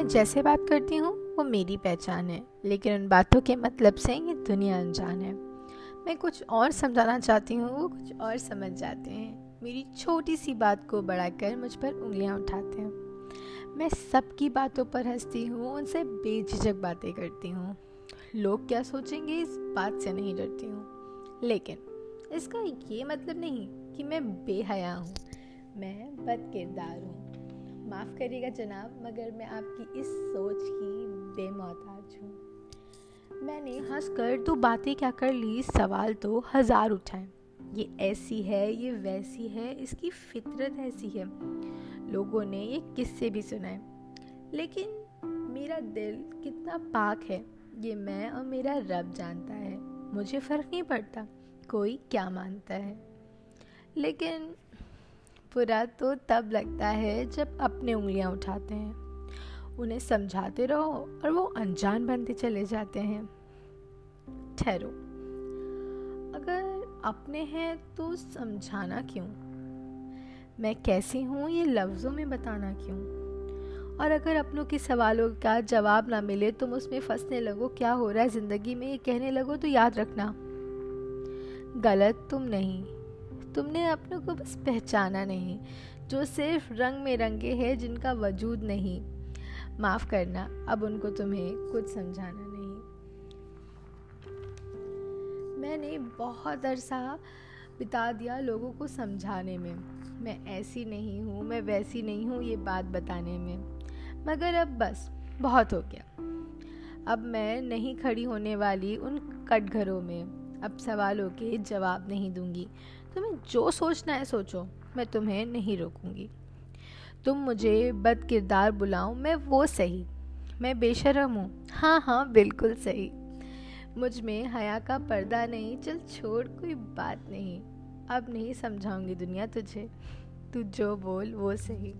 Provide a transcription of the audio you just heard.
मैं जैसे बात करती हूँ, वो मेरी पहचान है। लेकिन उन बातों के मतलब से ये दुनिया अनजान है। मैं कुछ और समझाना चाहती हूँ, वो कुछ और समझ जाते हैं। मेरी छोटी सी बात को बढ़ाकर मुझ पर उंगलियाँ उठाते हैं। मैं सबकी बातों पर हंसती हूँ, उनसे बेझिझक बातें करती हूँ। लोग क्या सोचेंगे, इस बात से नहीं डरती हूँ। लेकिन इसका ये मतलब नहीं कि मैं बेहया हूँ। मैं बद किरदार हूँ। माफ़ करिएगा जनाब, मगर मैं आपकी इस सोच की बेमोहताज हूँ। मैंने हंस कर तो बातें क्या कर ली? सवाल तो हज़ार उठाए। ये ऐसी है, ये वैसी है, इसकी फितरत ऐसी है। लोगों ने ये किससे भी सुनाए। लेकिन मेरा दिल कितना पाक है, ये मैं और मेरा रब जानता है। मुझे फ़र्क नहीं पड़ता, कोई क्या मानता है। लेकिन बुरा तो तब लगता है जब अपने उंगलियाँ उठाते हैं। उन्हें समझाते रहो और वो अनजान बनते चले जाते हैं। ठहरो। अगर अपने हैं तो समझाना क्यों? मैं कैसी हूँ ये लफ्ज़ों में बताना क्यों? और अगर अपनों के सवालों का जवाब ना मिले तुम उसमें फंसने लगो, क्या हो रहा है ज़िंदगी में? ये कहने लगो तो याद रखना। गलत तुम नहीं। तुमने अपनों को बस पहचाना नहीं, जो सिर्फ़ रंग में रंगे हैं, जिनका वजूद नहीं। माफ़ करना, अब उनको तुम्हें कुछ समझाना नहीं। मैंने बहुत अरसा बिता दिया लोगों को समझाने में। मैं ऐसी नहीं हूँ, मैं वैसी नहीं हूँ ये बात बताने में। मगर अब बस, बहुत हो गया। अब मैं नहीं खड़ी होने वाली उन कटघरों में। अब सवालों के जवाब नहीं दूँगी। तुम्हें जो सोचना है सोचो, मैं तुम्हें नहीं रोकूँगी। तुम मुझे बद किरदार बुलाओ, मैं वो सही। मैं बेशरम हूँ। हाँ हाँ बिल्कुल सही। मुझमें हया का पर्दा नहीं, चल छोड़, कोई बात नहीं। अब नहीं समझाऊँगी दुनिया तुझे। तू जो बोल, वो सही।